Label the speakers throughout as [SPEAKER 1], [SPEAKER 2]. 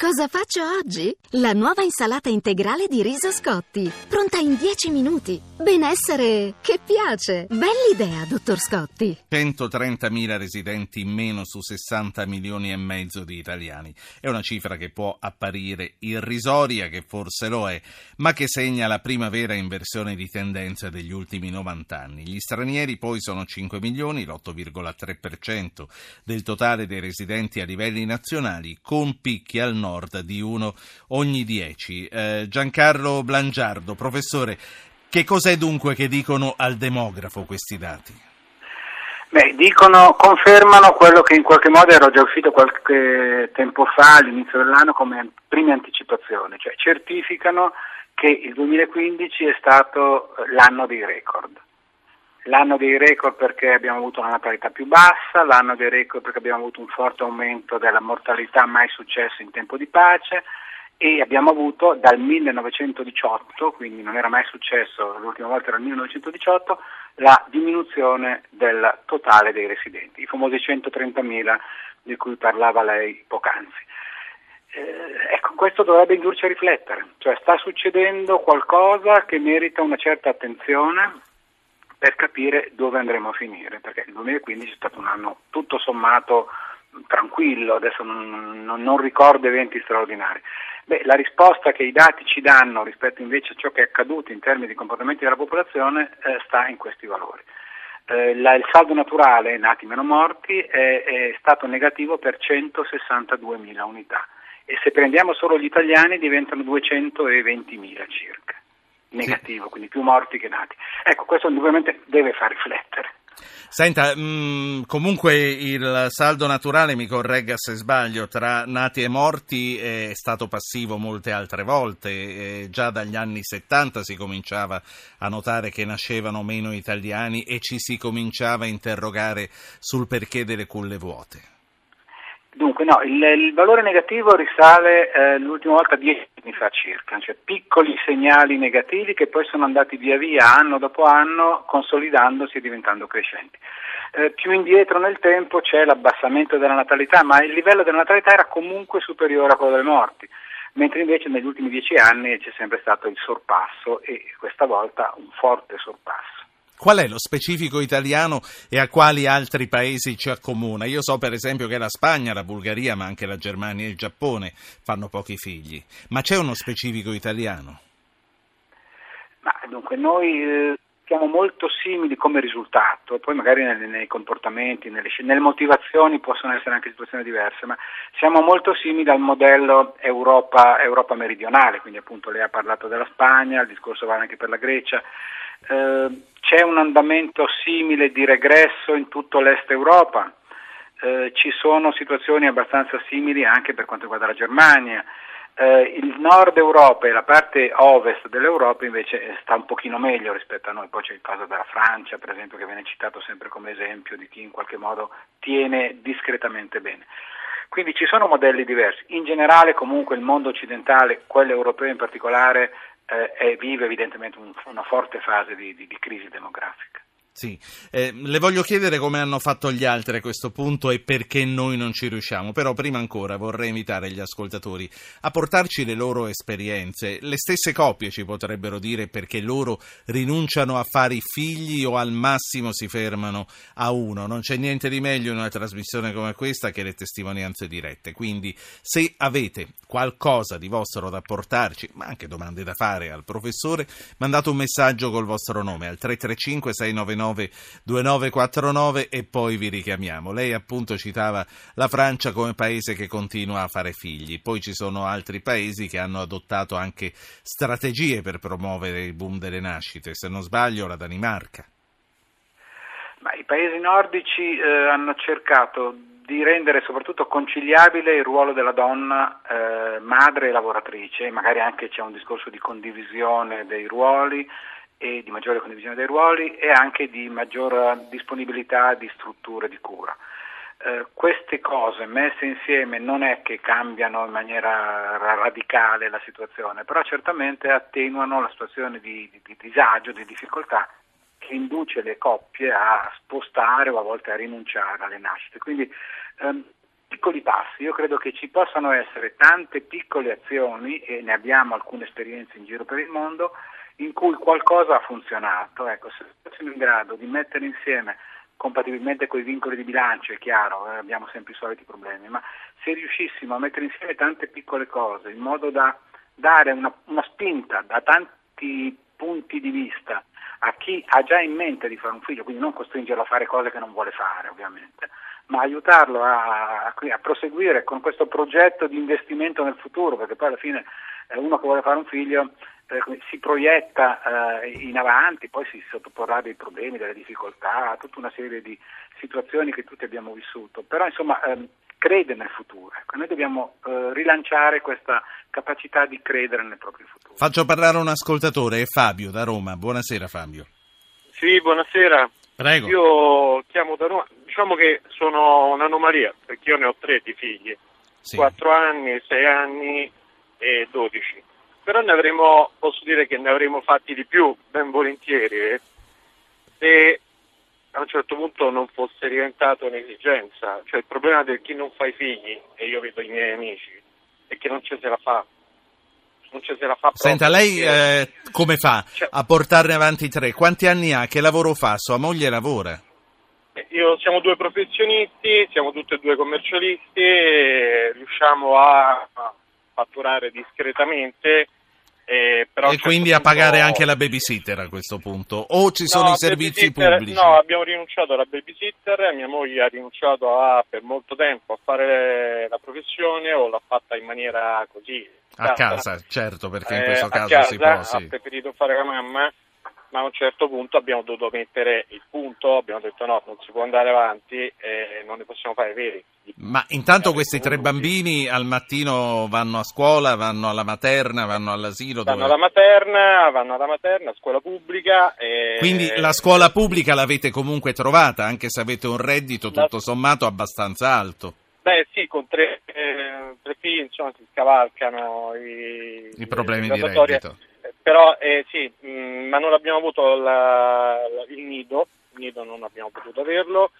[SPEAKER 1] Cosa faccio oggi? La nuova insalata integrale di riso Scotti, pronta in 10 minuti. Benessere che piace. Bell'idea, dottor Scotti.
[SPEAKER 2] 130.000 residenti in meno su 60 milioni e mezzo di italiani. È una cifra che può apparire irrisoria, che forse lo è, ma che segna la prima vera inversione di tendenza degli ultimi 90 anni. Gli stranieri poi sono 5 milioni, l'8,3% del totale dei residenti a livelli nazionali, con picchi al nord di uno ogni dieci. Eh, Giancarlo Blangiardo, professore, che cos'è dunque che dicono al demografo questi dati?
[SPEAKER 3] Beh, dicono, confermano quello che in qualche modo era già uscito qualche tempo fa, all'inizio dell'anno, come prime anticipazioni, cioè certificano che il 2015 è stato l'anno dei record l'anno dei record perché abbiamo avuto una natalità più bassa, l'anno dei record perché abbiamo avuto un forte aumento della mortalità mai successo in tempo di pace e abbiamo avuto dal 1918, quindi non era mai successo, l'ultima volta era il 1918, la diminuzione del totale dei residenti, i famosi 130.000 di cui parlava lei poc'anzi. Eh, ecco, questo dovrebbe indurci a riflettere, cioè sta succedendo qualcosa che merita una certa attenzione per capire dove andremo a finire, perché il 2015 è stato un anno tutto sommato tranquillo, adesso non, non, non ricordo eventi straordinari. Beh, la risposta che i dati ci danno rispetto invece a ciò che è accaduto in termini di comportamenti della popolazione eh, sta in questi valori. Eh, la, il saldo naturale, nati meno morti, è, è stato negativo per 162.000 unità e se prendiamo solo gli italiani diventano 220.000 circa negativo, sì. quindi più morti che nati. Ecco, questo indubbiamente deve far riflettere.
[SPEAKER 2] Senta, mh, mm, comunque il saldo naturale, mi corregga se sbaglio, tra nati e morti è stato passivo molte altre volte. E già dagli anni 70 si cominciava a notare che nascevano meno italiani e ci si cominciava a interrogare sul perché delle culle vuote.
[SPEAKER 3] Dunque no, il, il valore negativo risale eh, l'ultima volta dieci anni fa circa, cioè piccoli segnali negativi che poi sono andati via via anno dopo anno consolidandosi e diventando crescenti. Eh, più indietro nel tempo c'è l'abbassamento della natalità, ma il livello della natalità era comunque superiore a quello delle morti, mentre invece negli ultimi dieci anni c'è sempre stato il sorpasso e questa volta un forte sorpasso.
[SPEAKER 2] Qual è lo specifico italiano e a quali altri paesi ci accomuna? Io so per esempio che la Spagna, la Bulgaria, ma anche la Germania e il Giappone fanno pochi figli, ma c'è uno specifico italiano?
[SPEAKER 3] Ma, dunque, noi eh, siamo molto simili come risultato, poi magari nei, nei comportamenti, nelle, nelle, motivazioni possono essere anche situazioni diverse, ma siamo molto simili al modello Europa, Europa meridionale, quindi appunto lei ha parlato della Spagna, il discorso vale anche per la Grecia. Eh, c'è un andamento simile di regresso in tutto l'est Europa, eh, ci sono situazioni abbastanza simili anche per quanto riguarda la Germania. Eh, il nord Europa e la parte ovest dell'Europa invece sta un pochino meglio rispetto a noi, poi c'è il caso della Francia per esempio che viene citato sempre come esempio di chi in qualche modo tiene discretamente bene. Quindi ci sono modelli diversi, in generale comunque il mondo occidentale, quello europeo in particolare, eh, vive evidentemente un, una forte fase di, di, di crisi demografica.
[SPEAKER 2] Sì, eh, le voglio chiedere come hanno fatto gli altri a questo punto e perché noi non ci riusciamo, però prima ancora vorrei invitare gli ascoltatori a portarci le loro esperienze. Le stesse coppie ci potrebbero dire perché loro rinunciano a fare i figli o al massimo si fermano a uno. Non c'è niente di meglio in una trasmissione come questa che le testimonianze dirette. Quindi se avete qualcosa di vostro da portarci, ma anche domande da fare al professore, mandate un messaggio col vostro nome al 335 699 2949 e poi vi richiamiamo. Lei appunto citava la Francia come paese che continua a fare figli, poi ci sono altri paesi che hanno adottato anche strategie per promuovere il boom delle nascite, se non sbaglio la Danimarca.
[SPEAKER 3] Ma I paesi nordici eh, hanno cercato di rendere soprattutto conciliabile il ruolo della donna eh, madre e lavoratrice, magari anche c'è un discorso di condivisione dei ruoli, e di maggiore condivisione dei ruoli e anche di maggior disponibilità di strutture di cura. Eh, queste cose messe insieme non è che cambiano in maniera radicale la situazione, però certamente attenuano la situazione di, di, di disagio, di difficoltà che induce le coppie a spostare o a volte a rinunciare alle nascite. Quindi ehm, piccoli passi, io credo che ci possano essere tante piccole azioni, e ne abbiamo alcune esperienze in giro per il mondo, in cui qualcosa ha funzionato. Ecco, se fossimo in grado di mettere insieme compatibilmente con i vincoli di bilancio, è chiaro, eh, abbiamo sempre i soliti problemi, ma se riuscissimo a mettere insieme tante piccole cose in modo da dare una, una spinta da tanti punti di vista a chi ha già in mente di fare un figlio, quindi non costringerlo a fare cose che non vuole fare ovviamente, ma aiutarlo a, a, proseguire con questo progetto di investimento nel futuro, perché poi alla fine eh, uno che vuole fare un figlio si proietta eh, in avanti, poi si sottoporrà a dei problemi, delle difficoltà, tutta una serie di situazioni che tutti abbiamo vissuto, però insomma ehm, crede nel futuro, ecco, noi dobbiamo eh, rilanciare questa capacità di credere nel proprio futuro.
[SPEAKER 2] Faccio parlare un ascoltatore, è Fabio da Roma, buonasera Fabio.
[SPEAKER 4] Sì, buonasera.
[SPEAKER 2] Prego.
[SPEAKER 4] Io chiamo da Roma, diciamo che sono un'anomalia perché io ne ho tre di figli,
[SPEAKER 2] Sì.
[SPEAKER 4] 4 anni, 6 anni e 12 però ne avremmo, posso dire che ne avremmo fatti di più, ben volentieri, eh, se a un certo punto non fosse diventato un'esigenza. Cioè il problema del chi non fa i figli, e io vedo i miei amici, è che non ce se la fa. Non ce se la fa proprio.
[SPEAKER 2] Senta, lei eh, come fa
[SPEAKER 4] Cioè-
[SPEAKER 2] a portarne avanti tre? Quanti anni ha? Che lavoro fa? Sua moglie lavora?
[SPEAKER 4] Io siamo due professionisti, siamo tutti e due commercialisti, riusciamo a fatturare discretamente. Eh,
[SPEAKER 2] e quindi a
[SPEAKER 4] punto-
[SPEAKER 2] pagare anche la babysitter a questo punto? O ci sono
[SPEAKER 4] No,
[SPEAKER 2] i servizi pubblici?
[SPEAKER 4] No, abbiamo rinunciato alla babysitter, mia moglie ha rinunciato a, per molto tempo a fare la professione o l'ha fatta in maniera così.
[SPEAKER 2] A casa, certo, perché in
[SPEAKER 4] Eh,
[SPEAKER 2] questo
[SPEAKER 4] a
[SPEAKER 2] caso
[SPEAKER 4] casa,
[SPEAKER 2] si può, sì.
[SPEAKER 4] ha preferito fare la mamma, ma a un certo punto abbiamo dovuto mettere il punto, abbiamo detto no, non si può andare avanti e non ne possiamo fare veri.
[SPEAKER 2] Ma intanto
[SPEAKER 4] Eh,
[SPEAKER 2] questi tre bambini al mattino vanno a scuola, vanno alla materna, vanno all'asilo?
[SPEAKER 4] Vanno alla materna, vanno alla materna, scuola pubblica. E...
[SPEAKER 2] Quindi la scuola pubblica l'avete comunque trovata, anche se avete un reddito tutto sommato abbastanza alto.
[SPEAKER 4] Beh sì, con tre, eh, tre figli insomma si scavalcano i,
[SPEAKER 2] I problemi
[SPEAKER 4] le
[SPEAKER 2] di reddito.
[SPEAKER 4] Però eh, sì, mh, ma non abbiamo avuto la- la- il nido, il nido non abbiamo potuto averlo,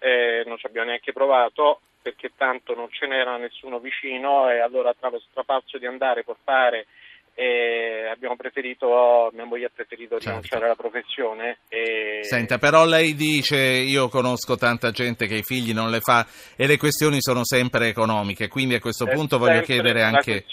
[SPEAKER 4] eh, non ci abbiamo neanche provato perché tanto non ce n'era nessuno vicino e allora tra lo strapazzo di andare a portare eh, abbiamo preferito, mia moglie ha preferito
[SPEAKER 2] Certo.
[SPEAKER 4] rinunciare alla professione. E...
[SPEAKER 2] Senta, però lei dice io conosco tanta gente che i figli non le fa e le questioni sono sempre economiche, quindi a questo
[SPEAKER 4] È
[SPEAKER 2] punto voglio chiedere anche...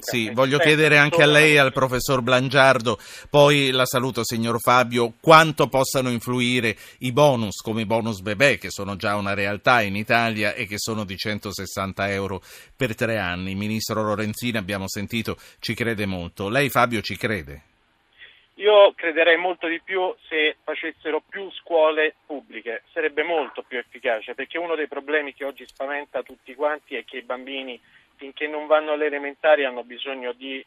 [SPEAKER 2] Sì,
[SPEAKER 4] È
[SPEAKER 2] voglio chiedere anche a lei e al professor Blangiardo, poi la saluto signor Fabio, quanto possano influire i bonus come i bonus bebè che sono già una realtà in Italia e che sono di 160 euro per tre anni. Il ministro Lorenzini abbiamo sentito ci crede molto. Lei Fabio ci crede?
[SPEAKER 4] Io crederei molto di più se facessero più scuole pubbliche, sarebbe molto più efficace, perché uno dei problemi che oggi spaventa tutti quanti è che i bambini finché non vanno alle elementari hanno bisogno di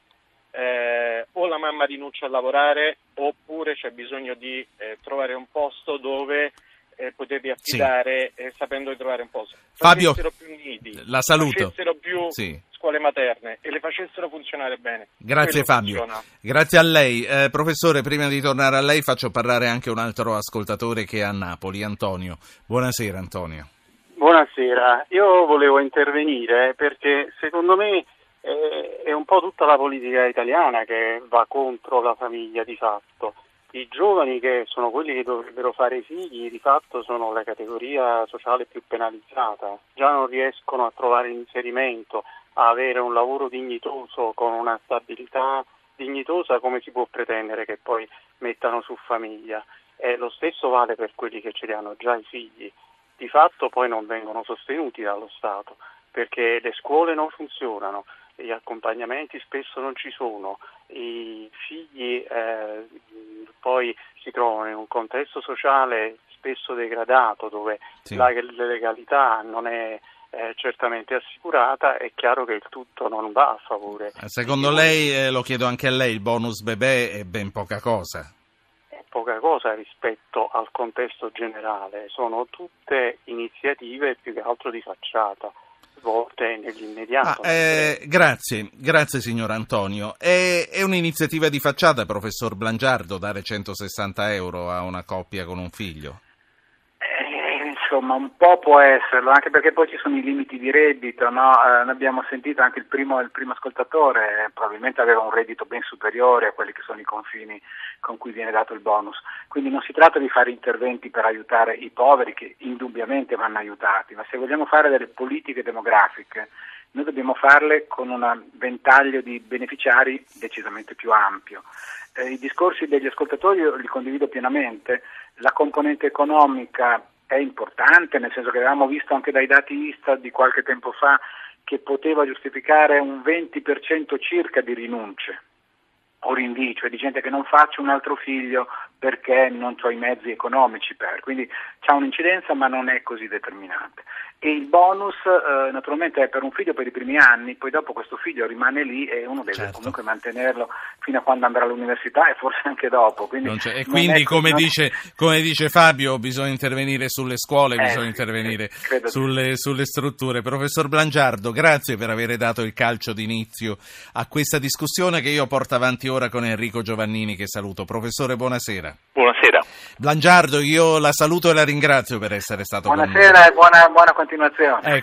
[SPEAKER 4] eh, o la mamma rinuncia a lavorare oppure c'è bisogno di eh, trovare un posto dove eh, poterli affidare eh, sapendo di trovare un posto.
[SPEAKER 2] Fabio,
[SPEAKER 4] più nidi,
[SPEAKER 2] la saluto.
[SPEAKER 4] facessero più
[SPEAKER 2] Sì.
[SPEAKER 4] scuole materne e le facessero funzionare bene.
[SPEAKER 2] Grazie
[SPEAKER 4] Quello
[SPEAKER 2] Fabio,
[SPEAKER 4] funziona.
[SPEAKER 2] grazie a lei. Eh, professore, prima di tornare a lei faccio parlare anche un altro ascoltatore che è a Napoli, Antonio. Buonasera Antonio.
[SPEAKER 5] Buonasera, io volevo intervenire perché secondo me eh, è un po' tutta la politica italiana che va contro la famiglia di fatto. I giovani che sono quelli che dovrebbero fare i figli di fatto sono la categoria sociale più penalizzata, già non riescono a trovare inserimento, a avere un lavoro dignitoso con una stabilità dignitosa come si può pretendere che poi mettano su famiglia. E lo stesso vale per quelli che ce li hanno già i figli di fatto poi non vengono sostenuti dallo Stato perché le scuole non funzionano, gli accompagnamenti spesso non ci sono, i figli eh, poi si trovano in un contesto sociale spesso degradato dove
[SPEAKER 2] Sì.
[SPEAKER 5] la legalità non è eh, certamente assicurata, è chiaro che il tutto non va a favore.
[SPEAKER 2] Eh, Secondo lei, eh, lo chiedo anche a lei, il bonus bebè è ben poca cosa.
[SPEAKER 5] è poca cosa rispetto al contesto generale, sono tutte iniziative più che altro di facciata, svolte nell'immediato.
[SPEAKER 2] Ah, eh, grazie, grazie signor Antonio. È, è un'iniziativa di facciata, professor Blangiardo, dare 160 euro a una coppia con un figlio?
[SPEAKER 3] Insomma un po' può esserlo, anche perché poi ci sono i limiti di reddito, no? eh, abbiamo sentito anche il primo, il primo ascoltatore, eh, probabilmente aveva un reddito ben superiore a quelli che sono i confini con cui viene dato il bonus, quindi non si tratta di fare interventi per aiutare i poveri che indubbiamente vanno aiutati, ma se vogliamo fare delle politiche demografiche noi dobbiamo farle con un ventaglio di beneficiari decisamente più ampio. Eh, I discorsi degli ascoltatori li condivido pienamente, la componente economica è importante, nel senso che avevamo visto anche dai dati Istat di qualche tempo fa che poteva giustificare un 20% circa di rinunce o rinvii, cioè di gente che non faccia un altro figlio perché non ho i mezzi economici per, quindi c'è un'incidenza ma non è così determinante e il bonus eh, naturalmente è per un figlio per i primi anni, poi dopo questo figlio rimane lì e uno deve certo. comunque mantenerlo fino a quando andrà all'università e forse anche dopo. Quindi
[SPEAKER 2] e quindi come, dice, come, dice, Fabio bisogna intervenire sulle scuole, eh, bisogna intervenire eh, sulle, sulle, strutture. Professor Blangiardo, grazie per aver dato il calcio d'inizio a questa discussione che io porto avanti ora con Enrico Giovannini che saluto. Professore, buonasera.
[SPEAKER 6] Buonasera.
[SPEAKER 2] Blangiardo, io la saluto e la ringrazio per essere stato
[SPEAKER 3] buonasera
[SPEAKER 2] con noi.
[SPEAKER 3] Buonasera e buona, buona continuazione.
[SPEAKER 2] Ecco.